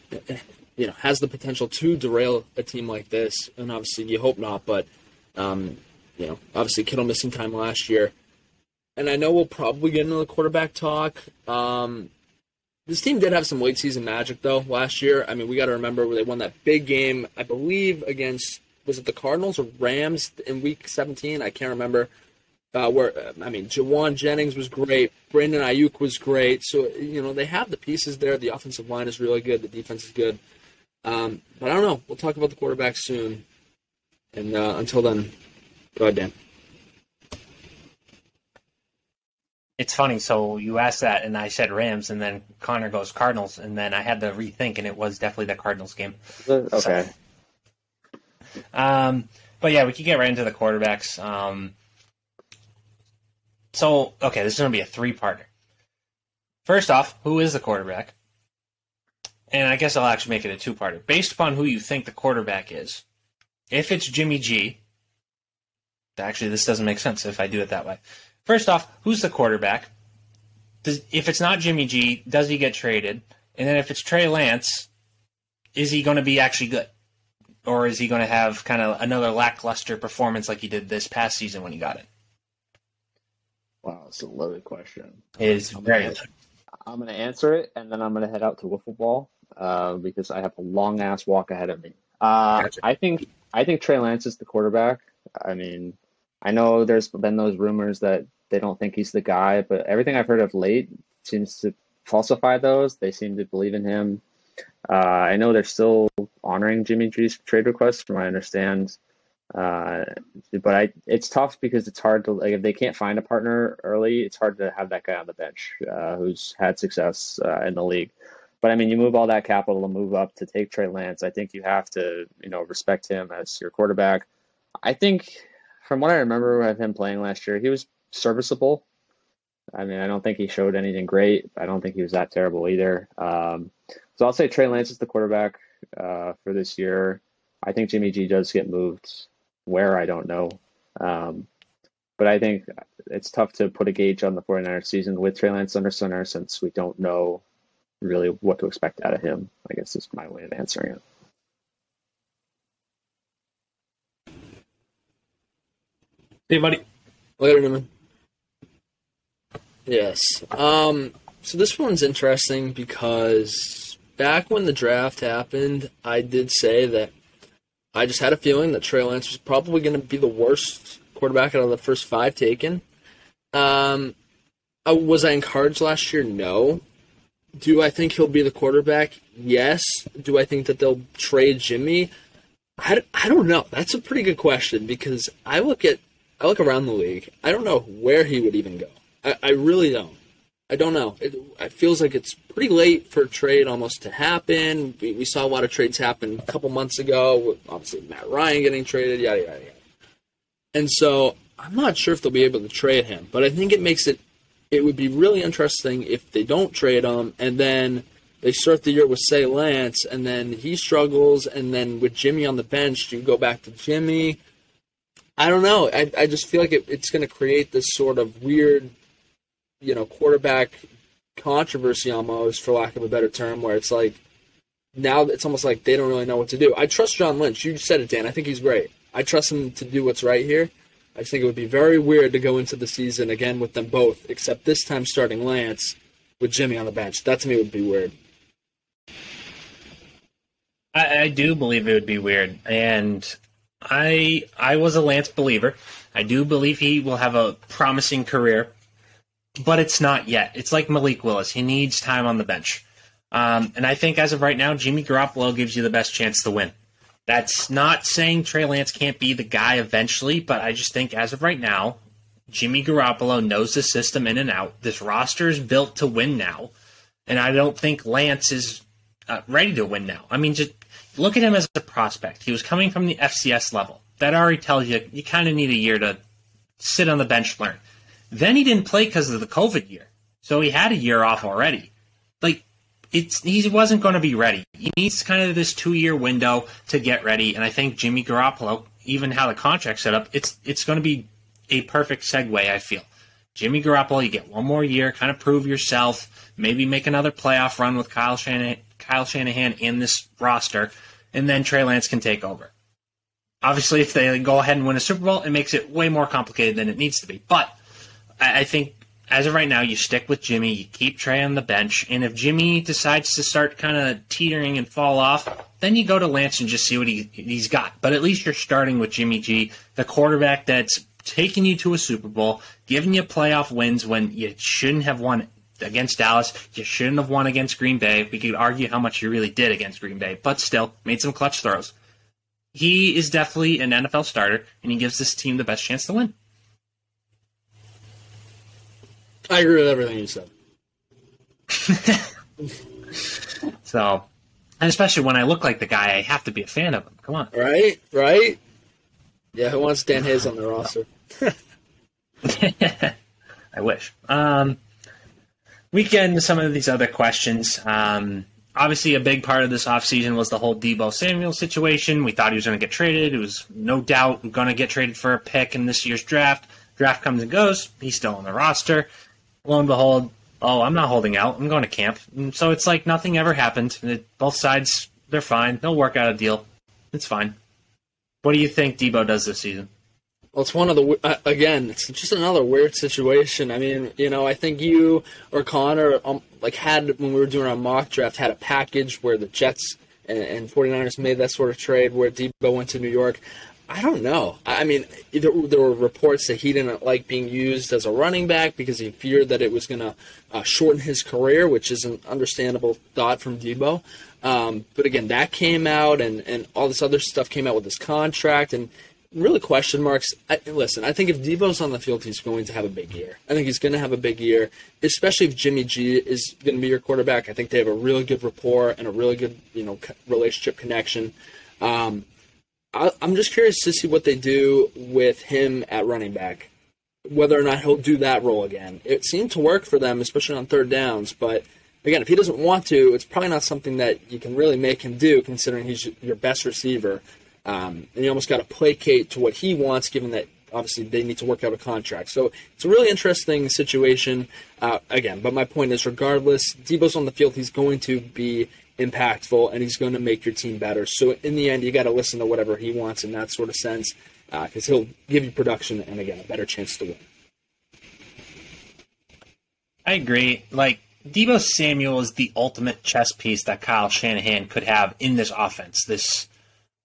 you know, has the potential to derail a team like this. And obviously, you hope not, but um, you know, obviously, Kittle missing time last year, and I know we'll probably get into the quarterback talk. Um, this team did have some late season magic though last year. I mean, we got to remember where they won that big game, I believe, against was it the Cardinals or Rams in Week 17? I can't remember. Uh, where I mean, Jauan Jennings was great. Brandon Aiyuk was great. So you know they have the pieces there. The offensive line is really good. The defense is good. Um, but I don't know. We'll talk about the quarterback soon. And uh, until then, go ahead, Dan. It's funny. So you asked that, and I said Rams, and then Connor goes Cardinals, and then I had to rethink, and it was definitely the Cardinals game. Okay. So, um, but yeah, we could get right into the quarterbacks. Um, so okay, this is going to be a three-parter. First off, who is the quarterback? And I guess I'll actually make it a two-parter. Based upon who you think the quarterback is, if it's Jimmy G, actually this doesn't make sense if I do it that way. First off, who's the quarterback? Does, if it's not Jimmy G, does he get traded? And then if it's Trey Lance, is he going to be actually good? Or is he going to have kind of another lackluster performance like he did this past season when he got it? Wow, it's a loaded question. It is very gonna, I'm going to answer it, and then I'm going to head out to wiffle ball uh, because I have a long ass walk ahead of me. Uh, gotcha. I think I think Trey Lance is the quarterback. I mean, I know there's been those rumors that they don't think he's the guy, but everything I've heard of late seems to falsify those. They seem to believe in him. Uh, I know they're still honoring Jimmy G's trade request, from what I understand. Uh, but I, it's tough because it's hard to like if they can't find a partner early, it's hard to have that guy on the bench uh, who's had success uh, in the league. But I mean, you move all that capital to move up to take Trey Lance. I think you have to, you know, respect him as your quarterback. I think, from what I remember of him playing last year, he was serviceable. I mean, I don't think he showed anything great. I don't think he was that terrible either. Um, so I'll say Trey Lance is the quarterback uh, for this year. I think Jimmy G does get moved where, I don't know. Um, but I think it's tough to put a gauge on the 49ers season with Trey Lance under center since we don't know really what to expect out of him. I guess is my way of answering it. Hey, buddy. Later, Newman. Yes. Um, so this one's interesting because back when the draft happened, I did say that I just had a feeling that Trey Lance was probably going to be the worst quarterback out of the first five taken. Um, uh, was I encouraged last year? No. Do I think he'll be the quarterback? Yes. Do I think that they'll trade Jimmy? I, I don't know. That's a pretty good question because I look at I look around the league. I don't know where he would even go. I, I really don't. I don't know. It, it, feels like it's pretty late for a trade almost to happen. We, we saw a lot of trades happen a couple months ago. Obviously, Matt Ryan getting traded, yada yada yada. And so I'm not sure if they'll be able to trade him, but I think it makes it. It would be really interesting if they don't trade him, and then they start the year with say Lance, and then he struggles, and then with Jimmy on the bench, you go back to Jimmy. I don't know. I, I just feel like it, it's going to create this sort of weird you know quarterback controversy almost, for lack of a better term, where it's like now it's almost like they don't really know what to do. I trust John Lynch. You said it, Dan. I think he's great. I trust him to do what's right here. I just think it would be very weird to go into the season again with them both, except this time starting Lance with Jimmy on the bench. That to me would be weird. I, I do believe it would be weird, and I I was a Lance believer. I do believe he will have a promising career but it's not yet. It's like Malik Willis. He needs time on the bench. Um, and I think as of right now, Jimmy Garoppolo gives you the best chance to win. That's not saying Trey Lance can't be the guy eventually, but I just think as of right now, Jimmy Garoppolo knows the system in and out. This roster is built to win now, and I don't think Lance is uh, ready to win now. I mean, just look at him as a prospect. He was coming from the FCS level. That already tells you you kind of need a year to sit on the bench, learn. Then he didn't play because of the COVID year. So he had a year off already. Like it's he wasn't going to be ready. He needs kind of this two year window to get ready. And I think Jimmy Garoppolo, even how the contract set up, it's it's going to be a perfect segue. I feel Jimmy Garoppolo, you get one more year, kind of prove yourself, maybe make another playoff run with Kyle Shanahan, Kyle Shanahan in this roster, and then Trey Lance can take over. Obviously, if they go ahead and win a Super Bowl, it makes it way more complicated than it needs to be. But I, I think as of right now, you stick with Jimmy, you keep Trey on the bench, and if Jimmy decides to start kind of teetering and fall off, then you go to Lance and just see what he, he's got. But at least you're starting with Jimmy G, the quarterback that's taking you to a Super Bowl, giving you playoff wins when you shouldn't have won against Dallas. You shouldn't have won against Green Bay. We could argue how much you really did against Green Bay, but still made some clutch throws. He is definitely an NFL starter, and he gives this team the best chance to win. I agree with everything you said. so, and especially when I look like the guy, I have to be a fan of him. Come on. Right? Right? Yeah, who wants Dan Hayes on the roster? I wish. Um, we get into some of these other questions. Um, obviously, a big part of this offseason was the whole Deebo Samuel situation. We thought he was going to get traded. It was no doubt going to get traded for a pick in this year's draft. Draft comes and goes. He's still on the roster. Lo and behold, oh, I'm not holding out. I'm going to camp. And so it's like nothing ever happened. It, both sides, they're fine. They'll work out a deal. It's fine. What do you think Deebo does this season? Well, it's one of the uh, again. It's just another weird situation. I mean, you know, I think you or Connor um, like had when we were doing our mock draft had a package where the Jets and, and 49ers made that sort of trade where Deebo went to New York. I don't know. I mean, there, there, were reports that he didn't like being used as a running back because he feared that it was going to uh, shorten his career, which is an understandable thought from Deebo. Um, but again, that came out, and, and all this other stuff came out with his contract, and really question marks. I, listen, I think if Deebo's on the field, he's going to have a big year. I think he's going to have a big year, especially if Jimmy G is going to be your quarterback. I think they have a really good rapport and a really good, you know, relationship connection. Um, I, I'm just curious to see what they do with him at running back, whether or not he'll do that role again. It seemed to work for them, especially on third downs, but again, if he doesn't want to, it's probably not something that you can really make him do, considering he's your best receiver. Um, and you almost got to placate to what he wants, given that obviously they need to work out a contract. So it's a really interesting situation. Uh, again, but my point is, regardless, Deebo's on the field, he's going to be impactful and he's going to make your team better. So in the end, you got to listen to whatever he wants in that sort of sense, because uh, he'll give you production and again a better chance to win. I agree. Like Deebo Samuel is the ultimate chess piece that Kyle Shanahan could have in this offense. This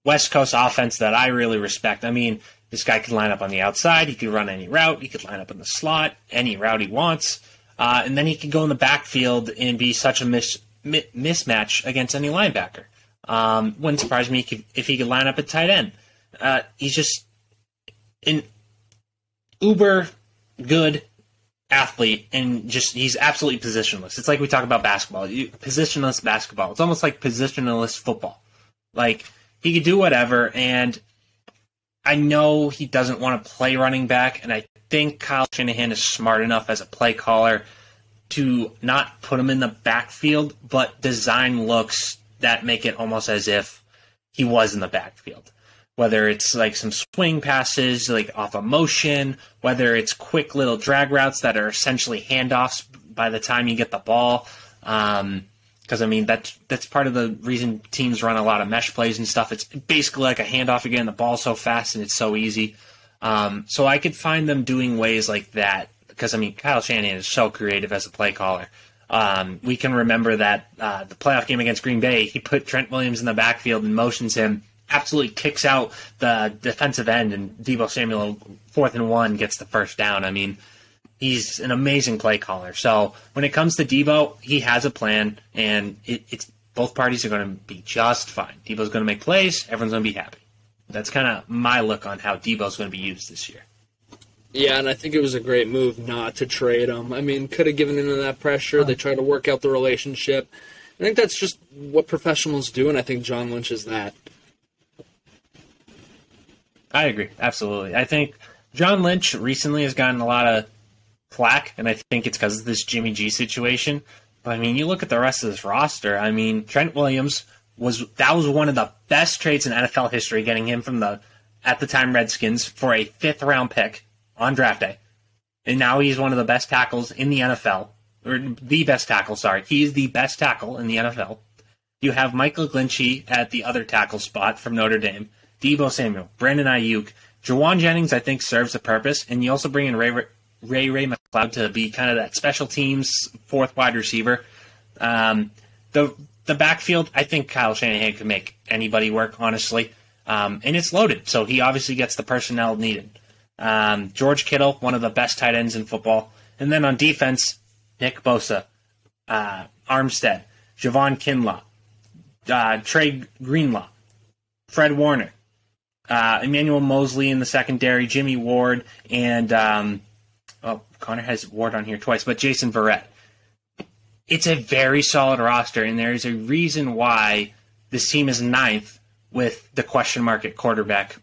West Coast offense that I really respect. I mean, this guy could line up on the outside. He could run any route. He could line up in the slot, any route he wants. Uh, and then he could go in the backfield and be such a mis- mi- mismatch against any linebacker. Um, wouldn't surprise me if he could line up at tight end. Uh, he's just an uber good athlete and just he's absolutely positionless. It's like we talk about basketball. You, positionless basketball. It's almost like positionless football. Like he could do whatever and I know he doesn't want to play running back and I think Kyle Shanahan is smart enough as a play caller to not put him in the backfield, but design looks that make it almost as if he was in the backfield. Whether it's like some swing passes, like off a motion, whether it's quick little drag routes that are essentially handoffs by the time you get the ball. Um, because I mean that's that's part of the reason teams run a lot of mesh plays and stuff. It's basically like a handoff again. The ball's so fast and it's so easy. Um, so I could find them doing ways like that because I mean Kyle Shanahan is so creative as a play caller. Um, we can remember that uh, the playoff game against Green Bay, he put Trent Williams in the backfield and motions him, absolutely kicks out the defensive end, and Deebo Samuel fourth and one gets the first down. I mean, he's an amazing play caller. So when it comes to Deebo, he has a plan, and it, it's both parties are going to be just fine. Deebo's going to make plays, everyone's going to be happy. That's kind of my look on how Deebo's going to be used this year. Yeah, and I think it was a great move not to trade him. I mean, could have given into that pressure. They tried to work out the relationship. I think that's just what professionals do, and I think John Lynch is that. I agree, absolutely. I think John Lynch recently has gotten a lot of flack, and I think it's because of this Jimmy G situation. But I mean, you look at the rest of this roster. I mean, Trent Williams was that was one of the best trades in NFL history, getting him from the at the time Redskins for a fifth round pick on draft day. And now he's one of the best tackles in the NFL, or the best tackle, sorry. He's the best tackle in the NFL. You have Mike McGlinchey at the other tackle spot from Notre Dame, Deebo Samuel, Brandon Aiyuk. Jauan Jennings, I think, serves a purpose, and you also bring in Ray Ray, Ray McCloud to be kind of that special teams fourth wide receiver. Um, the the backfield, I think Kyle Shanahan could make anybody work, honestly. Um, and it's loaded, so he obviously gets the personnel needed. Um, George Kittle, one of the best tight ends in football. And then on defense, Nick Bosa, uh, Armstead, Javon Kinlaw, uh, Dre Greenlaw, Fred Warner, uh, Emmanuel Moseley in the secondary, Jimmy Ward, and um, oh Connor has Ward on here twice, but Jason Verrett. It's a very solid roster, and there is a reason why this team is ninth with the question mark at quarterback,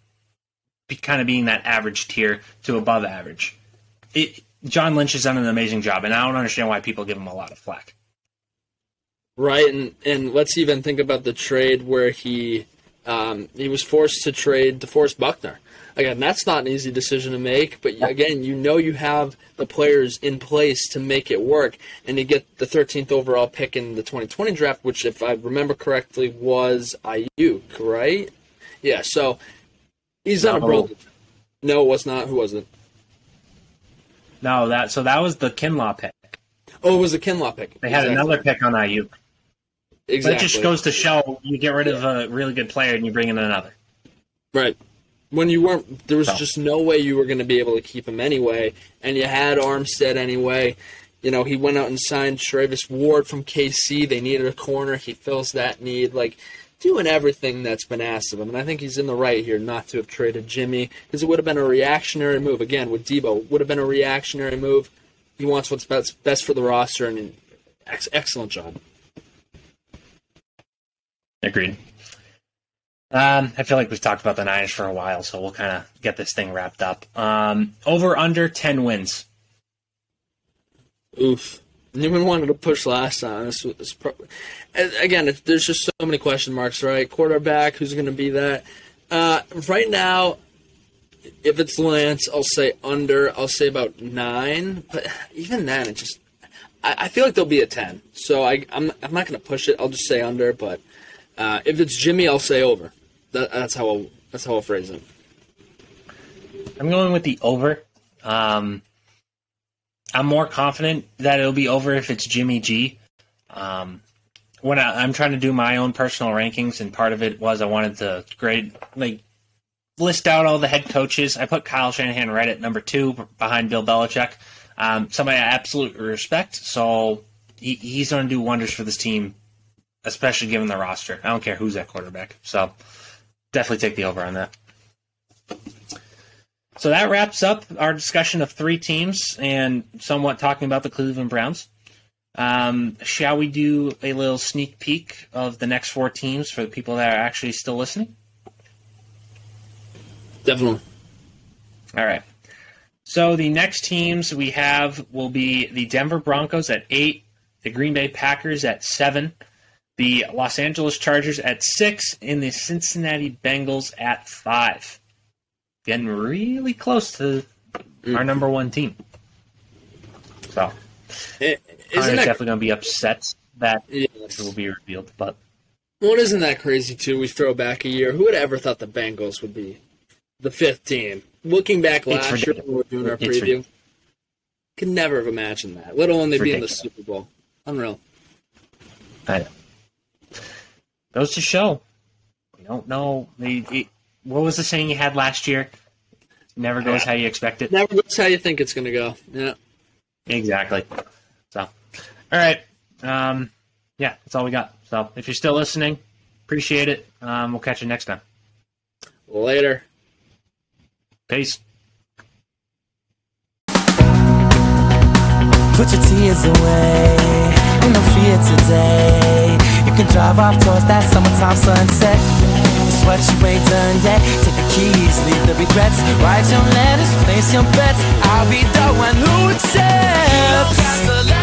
kind of being that average tier to above average. It, John Lynch has done an amazing job, and I don't understand why people give him a lot of flack. Right, and and let's even think about the trade where he um, he was forced to trade DeForest Buckner. Again, that's not an easy decision to make, but again, you know you have the players in place to make it work, and you get the 13th overall pick in the 2020 draft, which, if I remember correctly, was Aiyuk, right? Yeah, so he's not No. a brilliant. No, it was not. Who was it? No, that so that was the Kinlaw pick. Oh, it was a Kinlaw pick. They had Exactly. another pick on Aiyuk. Exactly. But it just goes to show you get rid of a really good player and you bring in another. Right. When you weren't, there was No. just no way you were going to be able to keep him anyway, and you had Armstead anyway. You know, he went out and signed Charvarius Ward from KC. They needed a corner. He fills that need. Like, doing everything that's been asked of him. And I think he's in the right here not to have traded Jimmy, because it would have been a reactionary move. Again, with Deebo, would have been a reactionary move. He wants what's best, best for the roster, and ex- excellent job. Agreed. Um, I feel like we've talked about the Niners for a while, so we'll kind of get this thing wrapped up. Um, over under ten wins. Oof. Newman wanted to push last time. This was pro- and again, there's just so many question marks, right? Quarterback, who's going to be that? Uh, right now, if it's Lance, I'll say under. I'll say about nine. But even then, it just I, I feel like there'll be a ten. So I, I'm I'm not going to push it. I'll just say under. But uh, if it's Jimmy, I'll say over. That, that's how I'll, that's how I'll phrase it. I'm going with the over. Um, I'm more confident that it'll be over if it's Jimmy G. Um, when I, I'm trying to do my own personal rankings, and part of it was I wanted to grade like list out all the head coaches. I put Kyle Shanahan right at number two behind Bill Belichick. Um, somebody I absolutely respect, so he, he's going to do wonders for this team, especially given the roster. I don't care who's at quarterback, so definitely take the over on that. So that wraps up our discussion of three teams and somewhat talking about the Cleveland Browns. Um, shall we do a little sneak peek of the next four teams for the people that are actually still listening? Definitely. All right. So the next teams we have will be the Denver Broncos at eight, the Green Bay Packers at seven, the Los Angeles Chargers at six, and the Cincinnati Bengals at five. Getting really close to our mm. number one team. So It, Connor's isn't that definitely going to be upset that yes. it will be revealed, but Well, isn't that crazy too? We throw back a year. Who would have ever thought the Bengals would be the fifth team? Looking back last year ridiculous. when we were doing our It's preview, ridiculous. could never have imagined that. Let alone they be in the Super Bowl. Unreal. I know. Goes to show. We don't know. The, it, what was the saying you had last year? Never goes how you expect it. Never goes how you think it's going to go. Yeah. Exactly. So, all right. Um, yeah, that's all we got. So, if you're still listening, appreciate it. Um, we'll catch you next time. Later. Peace. Put your tears away, ain't no fear today. You can drive off towards that summertime sunset. What you ain't done yet. Take the keys, leave the regrets. Write your letters, place your bets. I'll be the one who accepts.